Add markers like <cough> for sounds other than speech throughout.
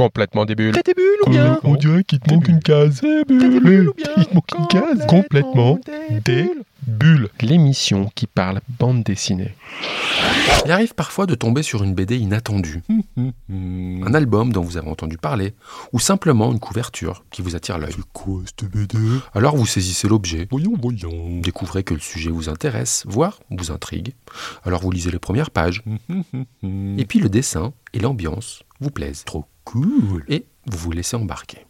Complètement des bulles. T'as des bulles ou bien On dirait qu'il te manque une case. T'as des bulles ou bien Il te manque une case. Complètement des bulles. L'émission qui parle bande dessinée. Il arrive parfois de tomber sur une BD inattendue, <laughs> un album dont vous avez entendu parler, ou simplement une couverture qui vous attire l'œil. Quoi cette BD Alors vous saisissez l'objet, Voyons, voyons. découvrez que le sujet vous intéresse, voire vous intrigue. Alors vous lisez les premières pages, <laughs> et puis le dessin et l'ambiance vous plaisent. Trop Cool. et vous vous laissez embarquer.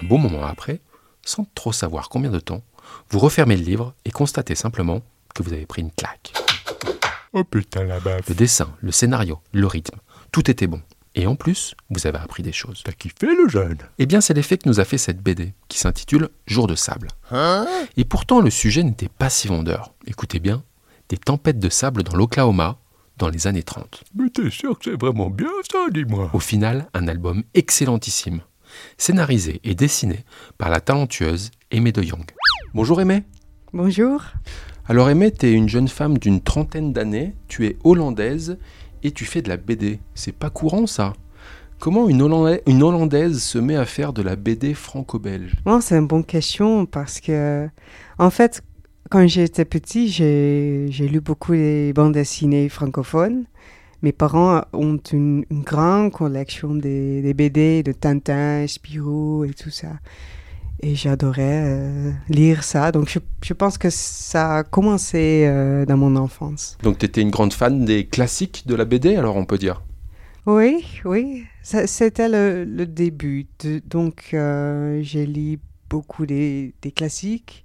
Un bon moment après, sans trop savoir combien de temps, vous refermez le livre et constatez simplement que vous avez pris une claque. Oh putain la baffe. Le dessin, le scénario, le rythme, tout était bon. Et en plus, vous avez appris des choses. T'as kiffé le jeune? Eh bien, c'est l'effet que nous a fait cette BD, qui s'intitule Jour de sable. Et pourtant, le sujet n'était pas si vendeur. Écoutez bien, des tempêtes de sable dans l'Oklahoma dans les années 30. Mais t'es sûr que c'est vraiment bien ça, dis-moi? Au final, un album excellentissime, scénarisé et dessiné par la talentueuse Aimée de Jong. Bonjour Aimée Bonjour. Alors Aimée, tu es une jeune femme d'une trentaine d'années, tu es hollandaise et tu fais de la BD. C'est pas courant ça Comment une Hollandaise se met à faire de la BD franco-belge? Bon, c'est une bonne question parce que, en fait, quand j'étais petit, j'ai lu beaucoup les bandes dessinées francophones. Mes parents ont une, une grande collection des, des BD de Tintin, Spirou et tout ça. Et j'adorais euh, lire ça. Donc, je, je pense que ça a commencé euh, dans mon enfance. Donc tu étais une grande fan des classiques de la BD, alors on peut dire? Oui, oui, c'était le, le début. De- donc, euh, j'ai lu beaucoup des, des classiques.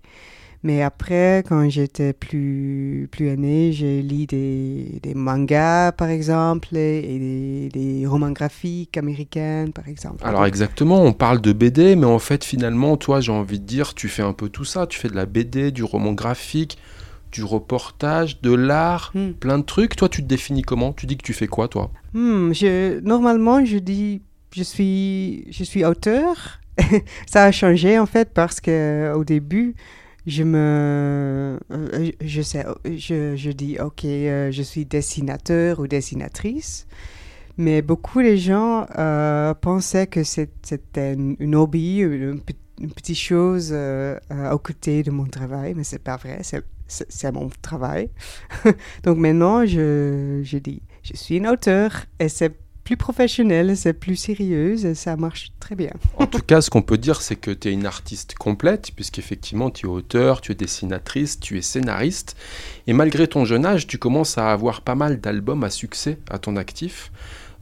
Mais après, quand j'étais plus, plus aînée, j'ai lu des, des mangas, par exemple, et des, des romans graphiques américains, par exemple. Alors exactement, on parle de BD, mais en fait finalement, toi j'ai envie de dire, tu fais un peu tout ça. Tu fais de la BD, du roman graphique, du reportage, de l'art, Hmm. plein de trucs. Toi tu te définis comment? Tu dis que tu fais quoi toi? Hmm, je, normalement, je dis, je suis, je suis auteur. <laughs> Ça a changé en fait parce que au début, je me, euh, je sais, je, je dis, ok, euh, je suis dessinateur ou dessinatrice. Mais beaucoup de gens euh, pensaient que c'était une, hobby, une, pe- une petite chose euh, à côté de mon travail, mais c'est pas vrai, c'est- mon travail. <laughs> Donc maintenant, je, je dis, je suis une auteur et c'est plus c'est plus sérieux et ça marche très bien. En tout cas, ce qu'on peut dire, c'est que tu es une artiste complète, puisqu'effectivement, tu es auteur, tu es dessinatrice, tu es scénariste. Et malgré ton jeune âge, tu commences à avoir pas mal d'albums à succès à ton actif,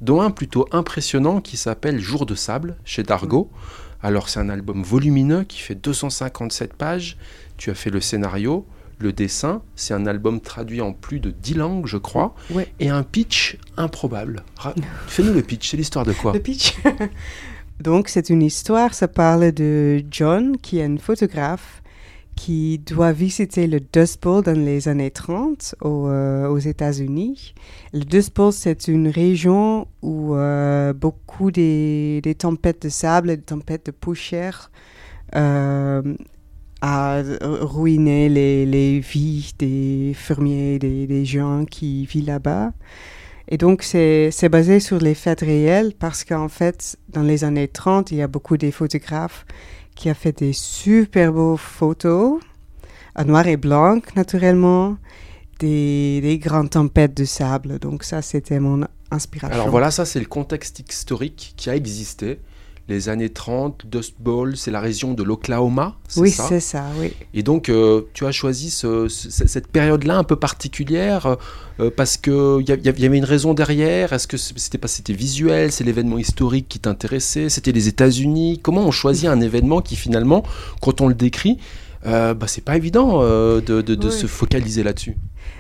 dont un plutôt impressionnant qui s'appelle Jour de sable, chez Dargo. Alors, c'est un album volumineux qui fait 257 pages. Tu as fait le scénario, le dessin. C'est un album traduit en plus de 10 langues, je crois. Ouais. Et un pitch improbable. Fais-nous le pitch, c'est l'histoire de quoi Le pitch. <laughs> Donc, c'est une histoire, ça parle de John, qui est un photographe qui doit visiter le Dust Bowl dans les années 30 au- euh, aux États-Unis. Le Dust Bowl, c'est une région où euh, beaucoup des, des tempêtes de sable et des tempêtes de poussière euh, a ruiné les, les vies des fermiers, des, des gens qui vivent là-bas. Et donc, c'est c'est basé sur les faits réels parce qu'en fait, dans les années 30, il y a beaucoup de photographes qui ont fait des super beaux photos, en noir et blanc, naturellement, des, des grandes tempêtes de sable. Donc, ça, c'était mon inspiration. Alors voilà, ça c'est le contexte historique qui a existé. Les années 30, Dust Bowl, c'est la région de l'Oklahoma, c'est Oui, ça c'est ça, oui. Et donc euh, tu as choisi ce- ce- cette période-là un peu particulière euh, euh, parce qu'il y, avait une raison derrière Est-ce que c'était pas c'était visuel, c'est l'événement historique qui t'intéressait C'était les États-Unis? Comment on choisit un événement qui finalement, quand on le décrit, euh, bah, c'est pas évident de, de- de Ouais. se focaliser là-dessus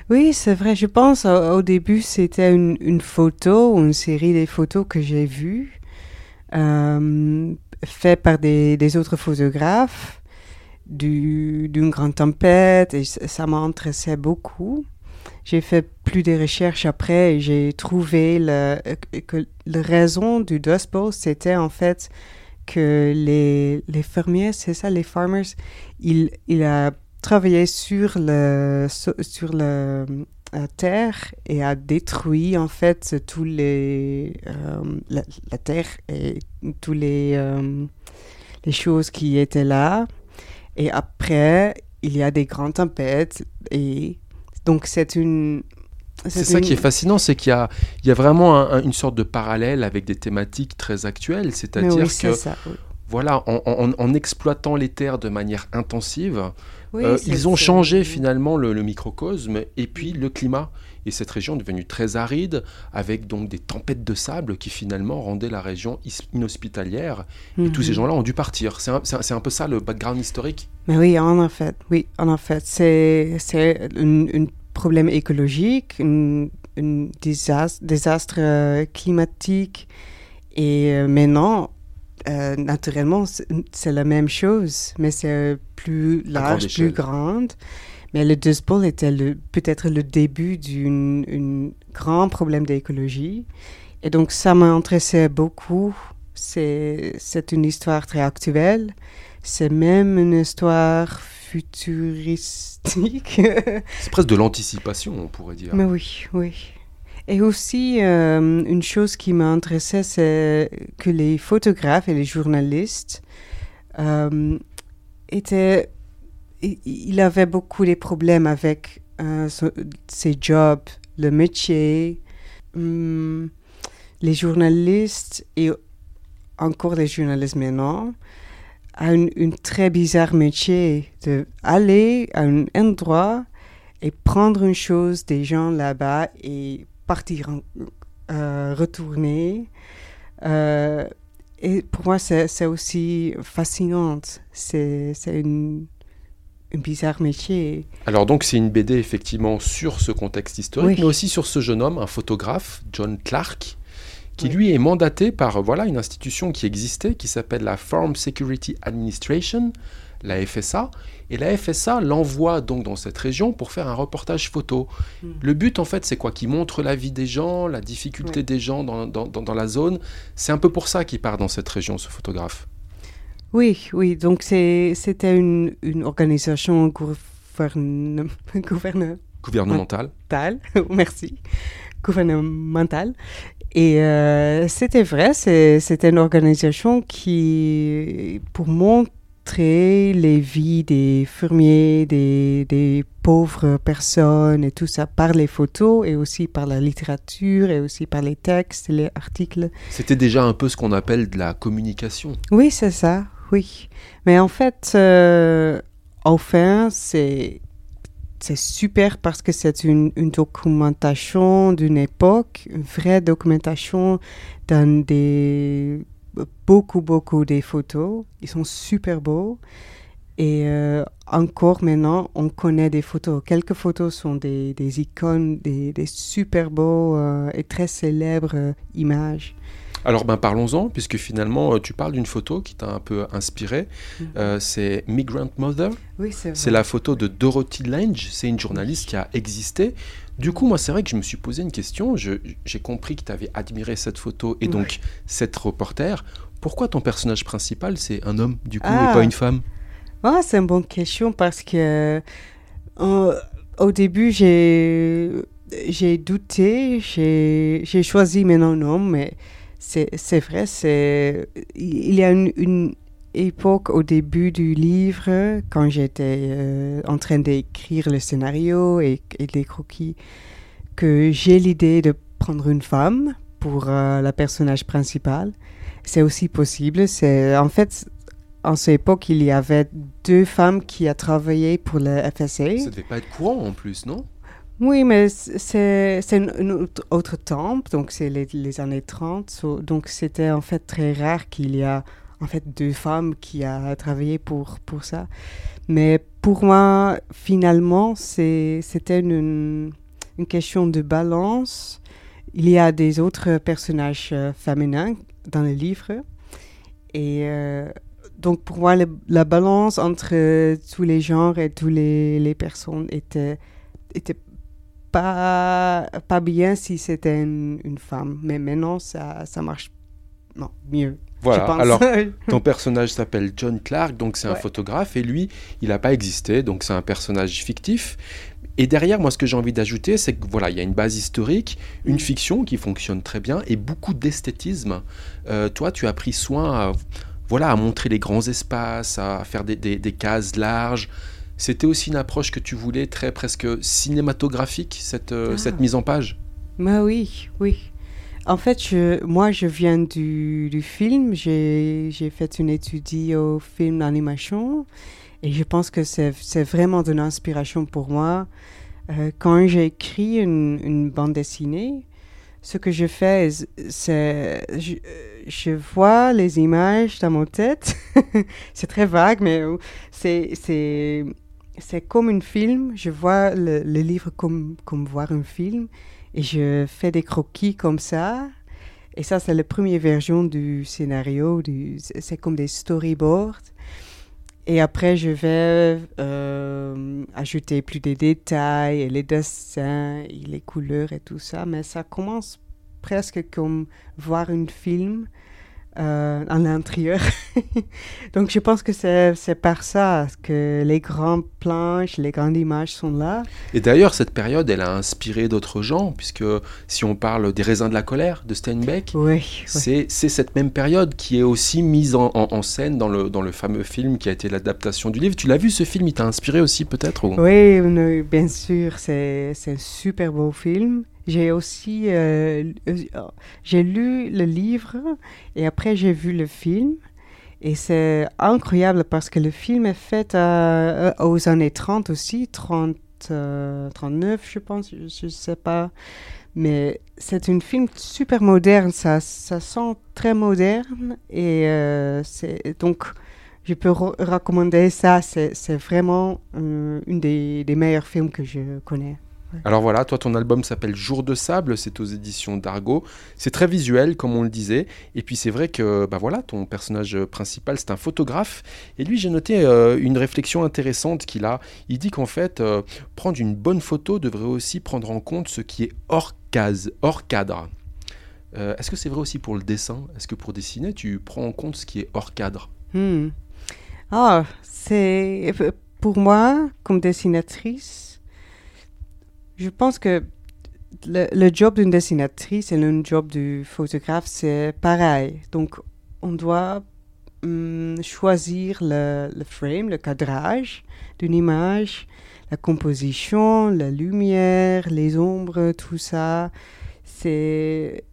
Oui, c'est vrai. Je pense au, au début, c'était une, une photo une série des photos que j'ai vues, euh, faites par des, des autres photographes du- d'une grande tempête et ça m'intéressait beaucoup. J'ai fait plus de recherches après et j'ai trouvé le, que la raison du Dust Bowl, c'était en fait que les, les fermiers, c'est ça, les farmers, ils, ils a travaillé sur le, sur le, à terre et a détruit en fait tous les euh, la, la, terre et tous les euh, les choses qui étaient là et après il y a des grandes tempêtes et donc c'est une c'est ça qui est fascinant, c'est qu'il y y a vraiment un, un, une sorte de parallèle avec des thématiques très actuelles, c'est-à-dire oui, que ça, oui. Voilà, en, en, en, exploitant les terres de manière intensive, Oui, euh, ils ont changé finalement le, le microcosme et puis le climat. Et cette région est devenue très aride, avec donc des tempêtes de sable qui finalement rendaient la région inhospitalière. Et tous ces Mhm. gens-là ont dû partir. C'est un, un- peu ça le background historique? Mais oui, en effet, oui, en effet, c'est c'est un, problème écologique, un, un désastre, désastre euh, climatique, et euh, maintenant, euh, naturellement, c'est la même chose, mais c'est plus grande large, plus grande. Mais le Dust Bowl était peut-être le début d'un grand problème d'écologie. Et donc, ça m'intéressait beaucoup. C'est c'est une histoire très actuelle. C'est même une histoire futuristique. <laughs> C'est presque de l'anticipation, on pourrait dire. Mais oui, oui. Et aussi, euh, une chose qui m'intéressait, c'est que les photographes et les journalistes euh, étaient... Il avait beaucoup de problèmes avec euh, ce- ses jobs, le métier, hum, les journalistes et encore les journalistes maintenant a un, un très bizarre métier de aller à un endroit et prendre une chose des gens là-bas et partir, euh, retourner. Euh, et pour moi, c'est aussi fascinant. C'est une, un bizarre métier. Alors donc c'est une BD effectivement sur ce contexte historique, Oui. mais aussi sur ce jeune homme, un photographe, John Clark, qui Oui. lui est mandaté par voilà une institution qui existait, qui s'appelle la Farm Security Administration, la FSA, et la FSA l'envoie donc dans cette région pour faire un reportage photo. Mm. Le but en fait c'est quoi? Qui montre la vie des gens, la difficulté des gens dans, dans, dans- dans la zone. C'est un peu pour ça qu'il part dans cette région, ce photographe. Oui, oui. Donc c'était une, une organisation gouverne- <laughs> gouvernementale. Gouvernemental. <laughs> merci, gouvernementale. Et euh, c'était vrai, c'est- c'était une organisation qui, pour montrer les vies des fermiers, des, des pauvres personnes et tout ça, par les photos et aussi par la littérature et aussi par les textes, les articles. C'était déjà un peu ce qu'on appelle de la communication. Oui, c'est ça, oui. Mais en fait, euh, enfin, c'est c'est super parce que c'est une, une documentation d'une époque, une vraie documentation dans des beaucoup beaucoup des photos. Ils sont super beaux. Et euh, encore maintenant, on connaît des photos. Quelques photos sont des, des icônes, des, des super beaux euh, et très célèbres euh, images. Alors ben parlons-en, puisque finalement tu parles d'une photo qui t'a un peu inspiré. Mhm. Euh, c'est Migrant Mother. Oui, c'est la photo de Dorothy Lange. C'est une journaliste qui a existé. Du coup, moi, c'est vrai que je me suis posé une question. J'ai compris que tu avais admiré cette photo et donc cette reporter. Pourquoi ton personnage principal, c'est un homme, du coup, Ah. et pas une femme? Ah, c'est une bonne question parce que euh, au début, j'ai douté, j'ai choisi maintenant un homme, mais c'est vrai, il y a une, une époque au début du livre quand j'étais euh, en train d'écrire le scénario et, et les croquis que j'ai l'idée de prendre une femme pour euh, la personnage principale. C'est aussi possible. C'est en fait en cette époque, il y avait deux femmes qui a travaillé pour le FSA. Ça devait pas être courant en plus, non? Oui, mais c'est un autre, temps, donc c'est les, les années 30. so- donc c'était en fait très rare qu'il y a en fait deux femmes qui a travaillé pour, pour ça. Mais pour moi, finalement, c'était une, question de balance. Il y a des autres personnages euh, féminins dans le livre. Et euh, donc pour moi, le- la balance entre euh, tous les genres et toutes les, les personnes était, était pas, pas bien si c'était une, une femme. Mais maintenant, ça, ça marche non, mieux. Voilà. Alors, <laughs> ton personnage s'appelle John Clark, donc c'est un photographe, et lui, il n'a pas existé, donc c'est un personnage fictif. Et derrière, moi, ce que j'ai envie d'ajouter, c'est que voilà, il y a une base historique, une fiction qui fonctionne très bien et beaucoup d'esthétisme. Euh, toi, tu as pris soin à, voilà, à montrer les grands espaces, à faire des, des- des cases larges. C'était aussi une approche que tu voulais très presque cinématographique, cette, euh, Ah. cette mise en page? Bah oui, oui. En fait, je, moi, je viens du, du film. J'ai fait une étude au film d'animation. Et je pense que c'est vraiment de l'inspiration pour moi. Euh, quand j'écris une, une bande dessinée, ce que je fais, c'est... Je, je vois les images dans mon tête. <laughs> c'est très vague, mais c'est... comme un film, je vois le, le livre comme, comme voir un film et je fais des croquis comme ça. Et ça, c'est la première version du scénario, c'est comme des storyboards. Et après, je vais euh, ajouter plus de détails, et les dessins, et les couleurs et tout ça. Mais ça commence presque comme voir un film euh, à l'intérieur. <laughs> Donc, je pense que c'est par ça que les grandes planches, les grandes images sont là. Et d'ailleurs, cette période, elle a inspiré d'autres gens, puisque si on parle des raisins de la colère de Steinbeck, Oui, c'est c'est cette même période qui est aussi mise en, en- en scène dans le, dans le fameux film qui a été l'adaptation du livre. Tu l'as vu ce film? Il t'a inspiré aussi peut-être ou- Oui, bien sûr, c'est un super beau film. J'ai aussi euh, euh, j'ai lu le livre et après j'ai vu le film et c'est incroyable parce que le film est fait euh, aux années 30 aussi, 30, euh, 39 je pense, je ne sais pas. Mais c'est un film super moderne, ça, ça sent très moderne et donc je peux re- recommander ça. C'est vraiment une des, des meilleurs films que je connais. Alors voilà, toi ton album s'appelle Jour de sable, c'est aux éditions d'Argo. C'est très visuel comme on le disait et puis c'est vrai que bah voilà, ton personnage principal c'est un photographe et lui j'ai noté euh, une réflexion intéressante qu'il a. Il dit qu'en fait euh, prendre une bonne photo devrait aussi prendre en compte ce qui est hors case, hors cadre. Euh, Est-ce que c'est vrai aussi pour le dessin? Est-ce que pour dessiner tu prends en compte ce qui est hors cadre? Hmm. Ah, c'est pour moi comme dessinatrice. Je pense que le, le job d'une dessinatrice et le job du photographe, c'est pareil. Donc, on doit hum, choisir le, le frame, le cadrage d'une image, la composition, la lumière, les ombres, tout ça. C'est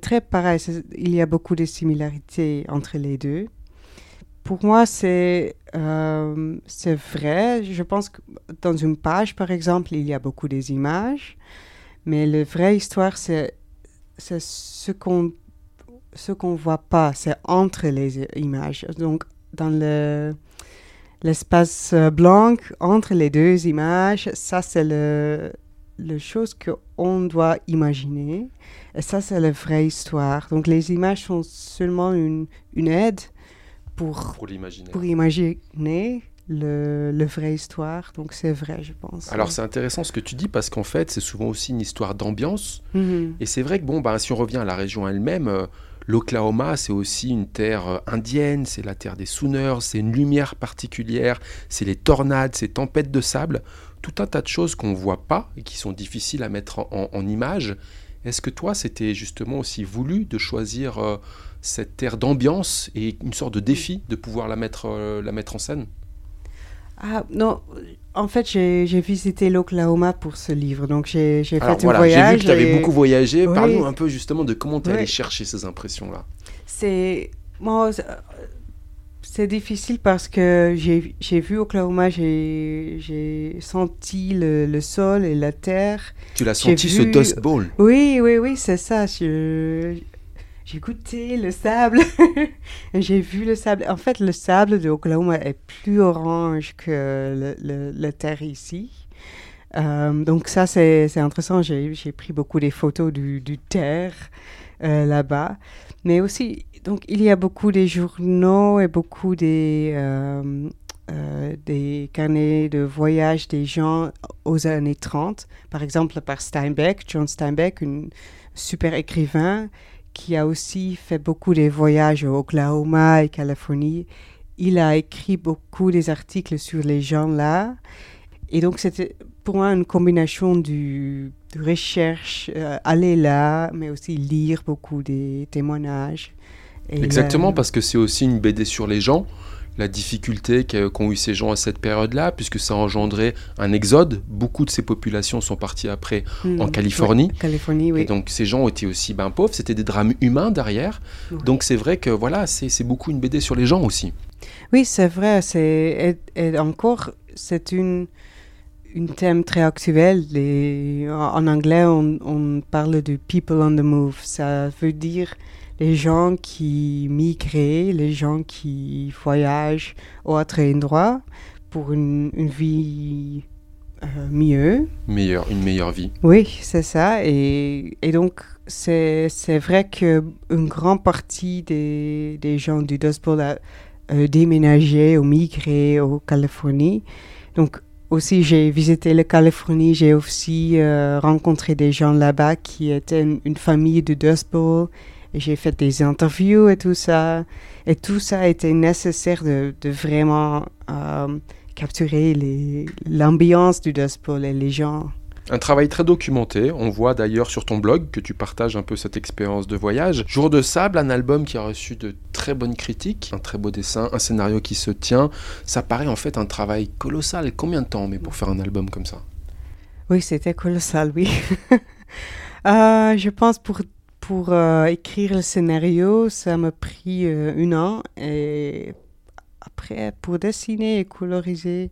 très pareil. Il y a beaucoup de similarités entre les deux. Pour moi, c'est euh, vrai. Je pense que dans une page, par exemple, il y a beaucoup des images, mais la vraie histoire, c'est ce qu'on ce qu'on voit pas, c'est entre les images. Donc, dans le l'espace blanc entre les deux images, ça c'est le chose qu'on doit imaginer. Et ça, c'est la vraie histoire. Donc, les images sont seulement une, une aide pour pour l'imaginer le, le vraie histoire. Donc c'est vrai, je pense. Alors c'est intéressant ce que tu dis parce qu'en fait c'est souvent aussi une histoire d'ambiance Mhm. Et c'est vrai que bon, bah, si on revient à la région elle-même, euh, l'Oklahoma, c'est aussi une terre euh, indienne, c'est la terre des Sooners, c'est une lumière particulière, c'est les tornades, ces tempêtes de sable, tout un tas de choses qu'on ne voit pas et qui sont difficiles à mettre en, en- en image. Est-ce que toi, c'était justement aussi voulu de choisir euh, cette terre d'ambiance et une sorte de défi de pouvoir la mettre, euh, la mettre en scène Ah non, en fait, j'ai visité l'Oklahoma pour ce livre. Donc j'ai fait un voilà, j'ai voyage. vu que tu avais et beaucoup voyagé. Oui. Parle-nous un peu justement de comment tu es allé chercher ces impressions-là. C'est moi, c'est- c'est difficile parce que j'ai vu Oklahoma, j'ai senti le, le sol et la terre. Tu l'as senti ce Dust Bowl Oui, oui, oui, c'est ça. Je- J'ai goûté le sable. <laughs> J'ai vu le sable. En fait, le sable de Oklahoma est plus orange que le, le- terre ici. Euh, donc ça, c'est intéressant. J'ai pris beaucoup des photos du, du terre euh, là-bas. Mais aussi, donc, il y a beaucoup des journaux et beaucoup des, euh, des carnets de voyage des gens aux années 30. Par exemple, par Steinbeck, John Steinbeck, un super écrivain qui a aussi fait beaucoup de voyages au Oklahoma et Californie. Il a écrit beaucoup des articles sur les gens là. Et donc, c'était pour moi une combinaison du, de recherche, euh, aller là, mais aussi lire beaucoup des témoignages. Et Exactement, là- parce que c'est aussi une BD sur les gens, la difficulté qu'ont eu ces gens à cette période-là, puisque ça a engendré un exode. Beaucoup de ces populations sont parties après Hmm, en Californie. ouais, Californie, oui. Et donc ces gens étaient aussi ben, pauvres, c'était des drames humains derrière. Ouais. Donc c'est vrai que voilà, c'est beaucoup une BD sur les gens aussi. Oui, c'est vrai. Et, et encore, c'est une une thème très actuel. Les, en, anglais, on, on parle de people on the move. Ça veut dire les gens qui migrent, les gens qui voyagent au autre endroit pour une, une vie euh, mieux. Meilleur, une meilleure vie. Oui, c'est ça. Et, et donc, c'est c'est vrai qu'une grande partie des, des gens du Dust Bowl a euh, déménagé ou migré au Californie. Donc, aussi, j'ai visité la Californie. J'ai aussi euh, rencontré des gens là-bas qui étaient une, une famille de Dust Bowl. Et j'ai fait des interviews et tout ça. Et tout ça était nécessaire de, de vraiment euh, capturer l'ambiance du Dust Bowl et les gens. Un travail très documenté. On voit d'ailleurs sur ton blog que tu partages un peu cette expérience de voyage. Jour de sable, un album qui a reçu de très bonnes critiques, un très beau dessin, un scénario qui se tient. Ça paraît en fait un travail colossal. Combien de temps on met pour faire un album comme ça? Oui, c'était colossal, oui. <laughs> Euh, je pense pour, pour euh, écrire le scénario, ça m'a pris euh, un an. Et après, pour dessiner et coloriser,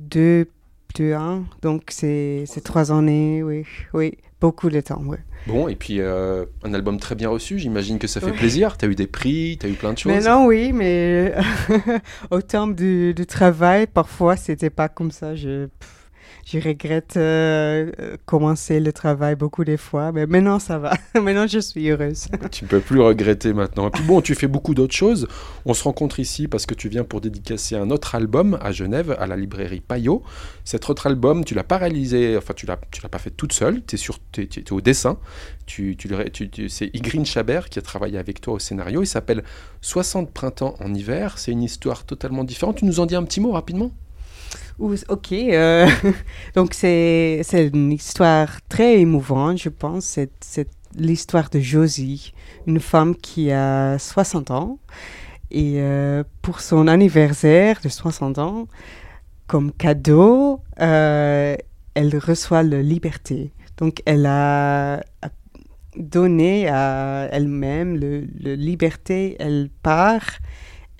deux, deux ans. Donc, c'est trois années, oui. Oui, beaucoup de temps, oui. Bon, et puis euh, un album très bien reçu, j'imagine que ça fait Ouais. plaisir. T'as eu des prix, t'as eu plein de choses. Mais non, oui, mais <laughs> au terme du, du travail, parfois, c'était pas comme ça. Je, je regrette euh, euh, commencer le travail beaucoup de fois, mais maintenant, ça va. <laughs> maintenant, je suis heureuse. Tu ne peux plus regretter maintenant. Et puis bon, tu fais beaucoup d'autres choses. On se rencontre ici parce que tu viens pour dédicacer un autre album à Genève, à la librairie Payot. Cet autre album, tu l'as pas réalisé, enfin tu l'as, tu l'as pas fait toute seule. Tu es, au dessin. Tu, tu, tu- c'est Igrine Chabert qui a travaillé avec toi au scénario. Il s'appelle 60 printemps en hiver. C'est une histoire totalement différente. Tu nous en dis un petit mot rapidement? Ok, euh, <laughs> donc c'est une histoire très émouvante, je pense. C'est l'histoire de Josie, une femme qui a 60 ans. Et euh, pour son anniversaire de 60 ans, comme cadeau, euh, elle reçoit la liberté. Donc elle a donné à elle-même le, le liberté. Elle part.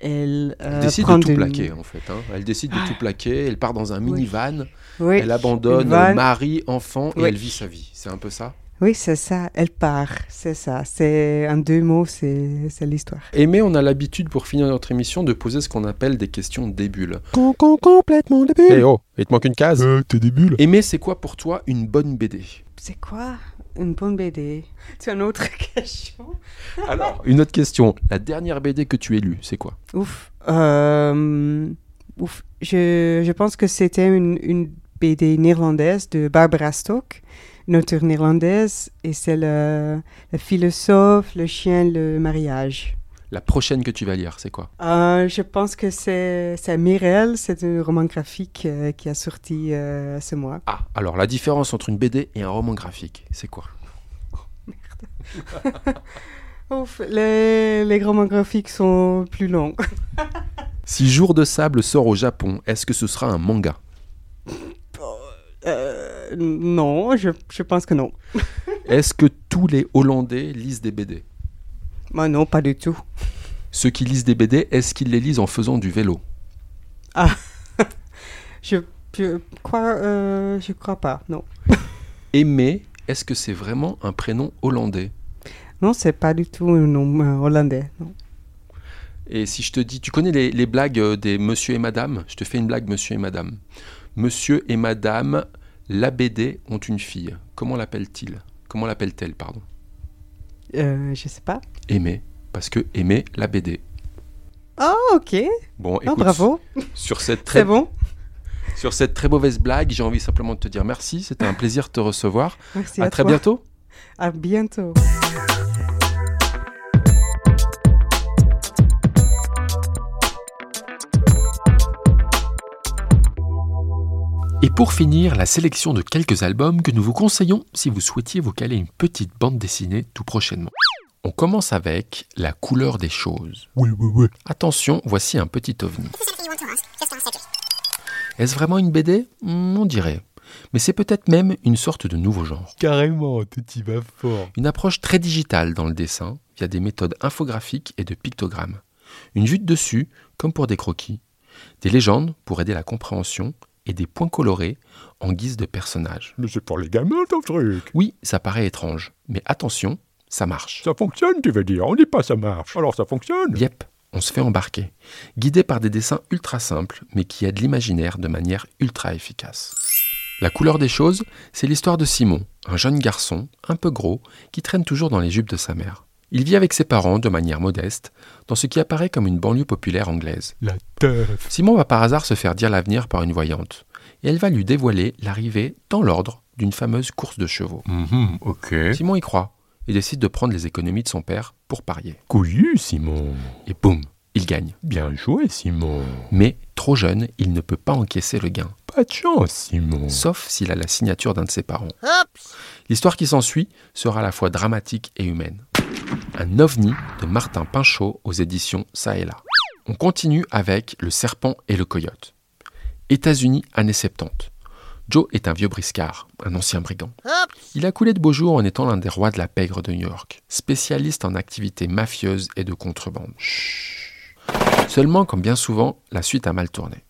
Elle, Elle euh, décide de tout plaquer en fait. hein. Elle décide de tout plaquer. Elle part dans un minivan. Oui, Elle abandonne mari, enfant et elle vit sa vie. C'est un peu ça? Oui, c'est ça, elle part, c'est ça. C'est en deux mots, c'est c'est l'histoire. Aimé, on a l'habitude pour finir notre émission de poser ce qu'on appelle des questions con, complètement débile. Eh oh, il te manque une case. Euh, t'es des bulles. Aimé, c'est quoi pour toi une bonne BD C'est quoi une bonne BD as une autre <laughs> question Alors, une autre question. La dernière BD que tu aies lue, c'est quoi? Ouf. Euh, ouf. Je, je pense que c'était une, une BD néerlandaise de Barbara Stock, auteure néerlandaise, et c'est le, le philosophe, le chien, le mariage. La prochaine que tu vas lire, c'est quoi? Euh, je pense que c'est c'est Mireille, c'est un roman graphique euh, qui a sorti euh, ce mois. Ah, alors la différence entre une BD et un roman graphique, c'est quoi? <laughs> <laughs> Ouf, les, les romans graphiques sont plus longs. <laughs> Si Jour de sable sort au Japon, est-ce que ce sera un manga? Euh, non, je, je pense que non. <laughs> Est-ce que tous les Hollandais lisent des BD Moi, non, pas du tout. Ceux qui lisent des BD, est-ce qu'ils les lisent en faisant du vélo? <laughs> Je, je crois, euh, je crois pas, non. <laughs> Aimé, est-ce que c'est vraiment un prénom hollandais? Non, c'est pas du tout un nom euh, hollandais. Non. Et si je te dis, tu connais les, les blagues euh, des monsieur et madame? Je te fais une blague, monsieur et madame. Monsieur et madame, la BD ont une fille. Comment l'appelle-t-il? Comment l'appelle-t-elle, pardon? Euh, je sais pas. Aimé. Parce que Aimé, la BD. Oh, ok. Bon, Oh, écoute, bravo. sur cette très, bon. sur cette très mauvaise blague, j'ai envie simplement de te dire merci. C'était un plaisir de te recevoir. Merci à à, très toi. bientôt. À bientôt. Et pour finir, la sélection de quelques albums que nous vous conseillons si vous souhaitiez vous caler une petite bande dessinée tout prochainement. On commence avec La couleur des choses. Oui, oui, oui. Attention, voici un petit ovni. Est-ce vraiment une BD Hmm, On dirait. Mais c'est peut-être même une sorte de nouveau genre. Carrément, tout y va fort. Une approche très digitale dans le dessin, via des méthodes infographiques et de pictogrammes. Une vue de dessus, comme pour des croquis. Des légendes pour aider la compréhension et des points colorés en guise de personnages. Mais c'est pour les gamins ton truc. Oui, ça paraît étrange, mais attention, ça marche. Ça fonctionne, tu veux dire. On dit pas ça marche. Alors ça fonctionne. Yep, on se fait embarquer, guidé par des dessins ultra simples, mais qui aident l'imaginaire de manière ultra efficace. La couleur des choses, c'est l'histoire de Simon, un jeune garçon, un peu gros, qui traîne toujours dans les jupes de sa mère. Il vit avec ses parents de manière modeste, dans ce qui apparaît comme une banlieue populaire anglaise. La teuf. Simon va par hasard se faire dire l'avenir par une voyante, et elle va lui dévoiler l'arrivée, dans l'ordre, d'une fameuse course de chevaux. Mhm, ok. Simon y croit, et décide de prendre les économies de son père pour parier. Couillu, Simon. Et boum, il gagne. Bien joué, Simon. Mais, trop jeune, il ne peut pas encaisser le gain, Pas de chance, Simon. sauf s'il a la signature d'un de ses parents. L'histoire qui s'ensuit sera à la fois dramatique et humaine. Un ovni de Martin Pinchot aux éditions Ça et là. On continue avec Le serpent et le coyote. États-Unis, années 70. Joe est un vieux briscard, un ancien brigand. Il a coulé de beaux jours en étant l'un des rois de la pègre de New York, spécialiste en activités mafieuses et de contrebande. Seulement, comme bien souvent, la suite a mal tourné.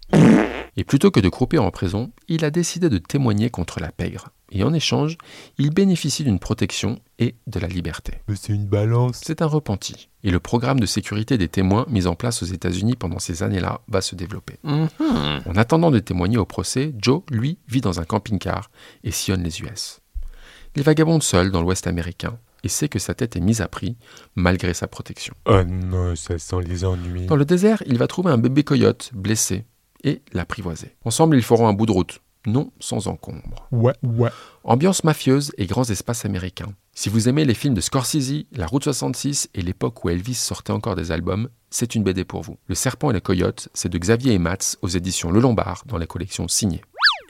Et plutôt que de croupir en prison, il a décidé de témoigner contre la pègre. Et en échange, il bénéficie d'une protection et de la liberté. Mais c'est une balance. C'est un repenti. Et le programme de sécurité des témoins mis en place aux États-Unis pendant ces années-là va se développer. En attendant de témoigner au procès, Joe, lui, vit dans un camping-car et sillonne les US. Il vagabonde seul dans l'Ouest américain et sait que sa tête est mise à prix malgré sa protection. Oh non, ça sent les ennuis. Dans le désert, il va trouver un bébé coyote blessé et l'apprivoiser. Ensemble, ils feront un bout de route, non sans encombre. Ouais, ouais. Ambiance mafieuse et grands espaces américains. Si vous aimez les films de Scorsese, La Route 66 et l'époque où Elvis sortait encore des albums, c'est une BD pour vous. Le Serpent et le Coyote, c'est de Xavier et Matz aux éditions Le Lombard dans la collection signée.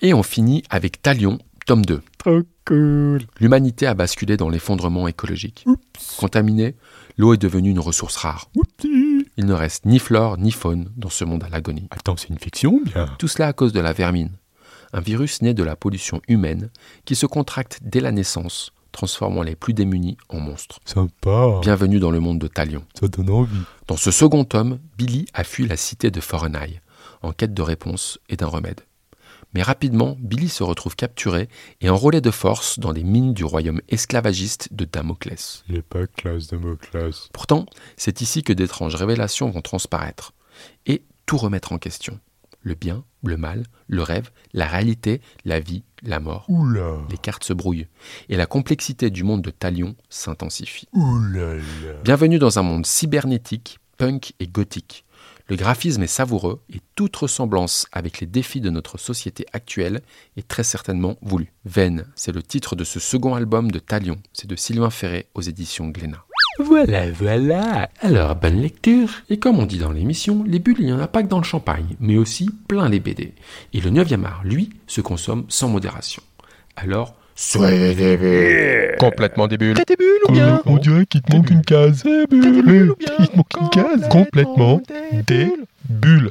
Et on finit avec Talion, tome 2. Trop cool. L'humanité a basculé dans l'effondrement écologique. Contaminée, l'eau est devenue une ressource rare. Oupsie. Il ne reste ni flore ni faune dans ce monde à l'agonie. Attends, c'est une fiction, bien? Tout cela à cause de la vermine, un virus né de la pollution humaine qui se contracte dès la naissance, transformant les plus démunis en monstres. Sympa. Bienvenue dans le monde de Talion. Ça donne envie. Dans ce second tome, Billy a fui la cité de Forenheim, en quête de réponse et d'un remède. Mais rapidement, Billy se retrouve capturé et enrôlé de force dans les mines du royaume esclavagiste de Damoclès. Il est pas classe classe. Pourtant, c'est ici que d'étranges révélations vont transparaître et tout remettre en question. Le bien, le mal, le rêve, la réalité, la vie, la mort. Oula. Les cartes se brouillent et la complexité du monde de Talion s'intensifie. Bienvenue dans un monde cybernétique, punk et gothique. Le graphisme est savoureux et toute ressemblance avec les défis de notre société actuelle est très certainement voulue. Veine, c'est le titre de ce second album de Talion. C'est de Sylvain Ferré aux éditions Glénat. Voilà, voilà. Alors, bonne lecture. Et comme on dit dans l'émission, les bulles, il n'y en a pas que dans le champagne, mais aussi plein les BD. Et le 9e art, lui, se consomme sans modération. Alors, soyez des bulles. Complètement débile. T'es des bulles ou bien on dirait qu'il te manque une case. T'es des bulles ou bien Il te manque une case. Complètement des des bulles.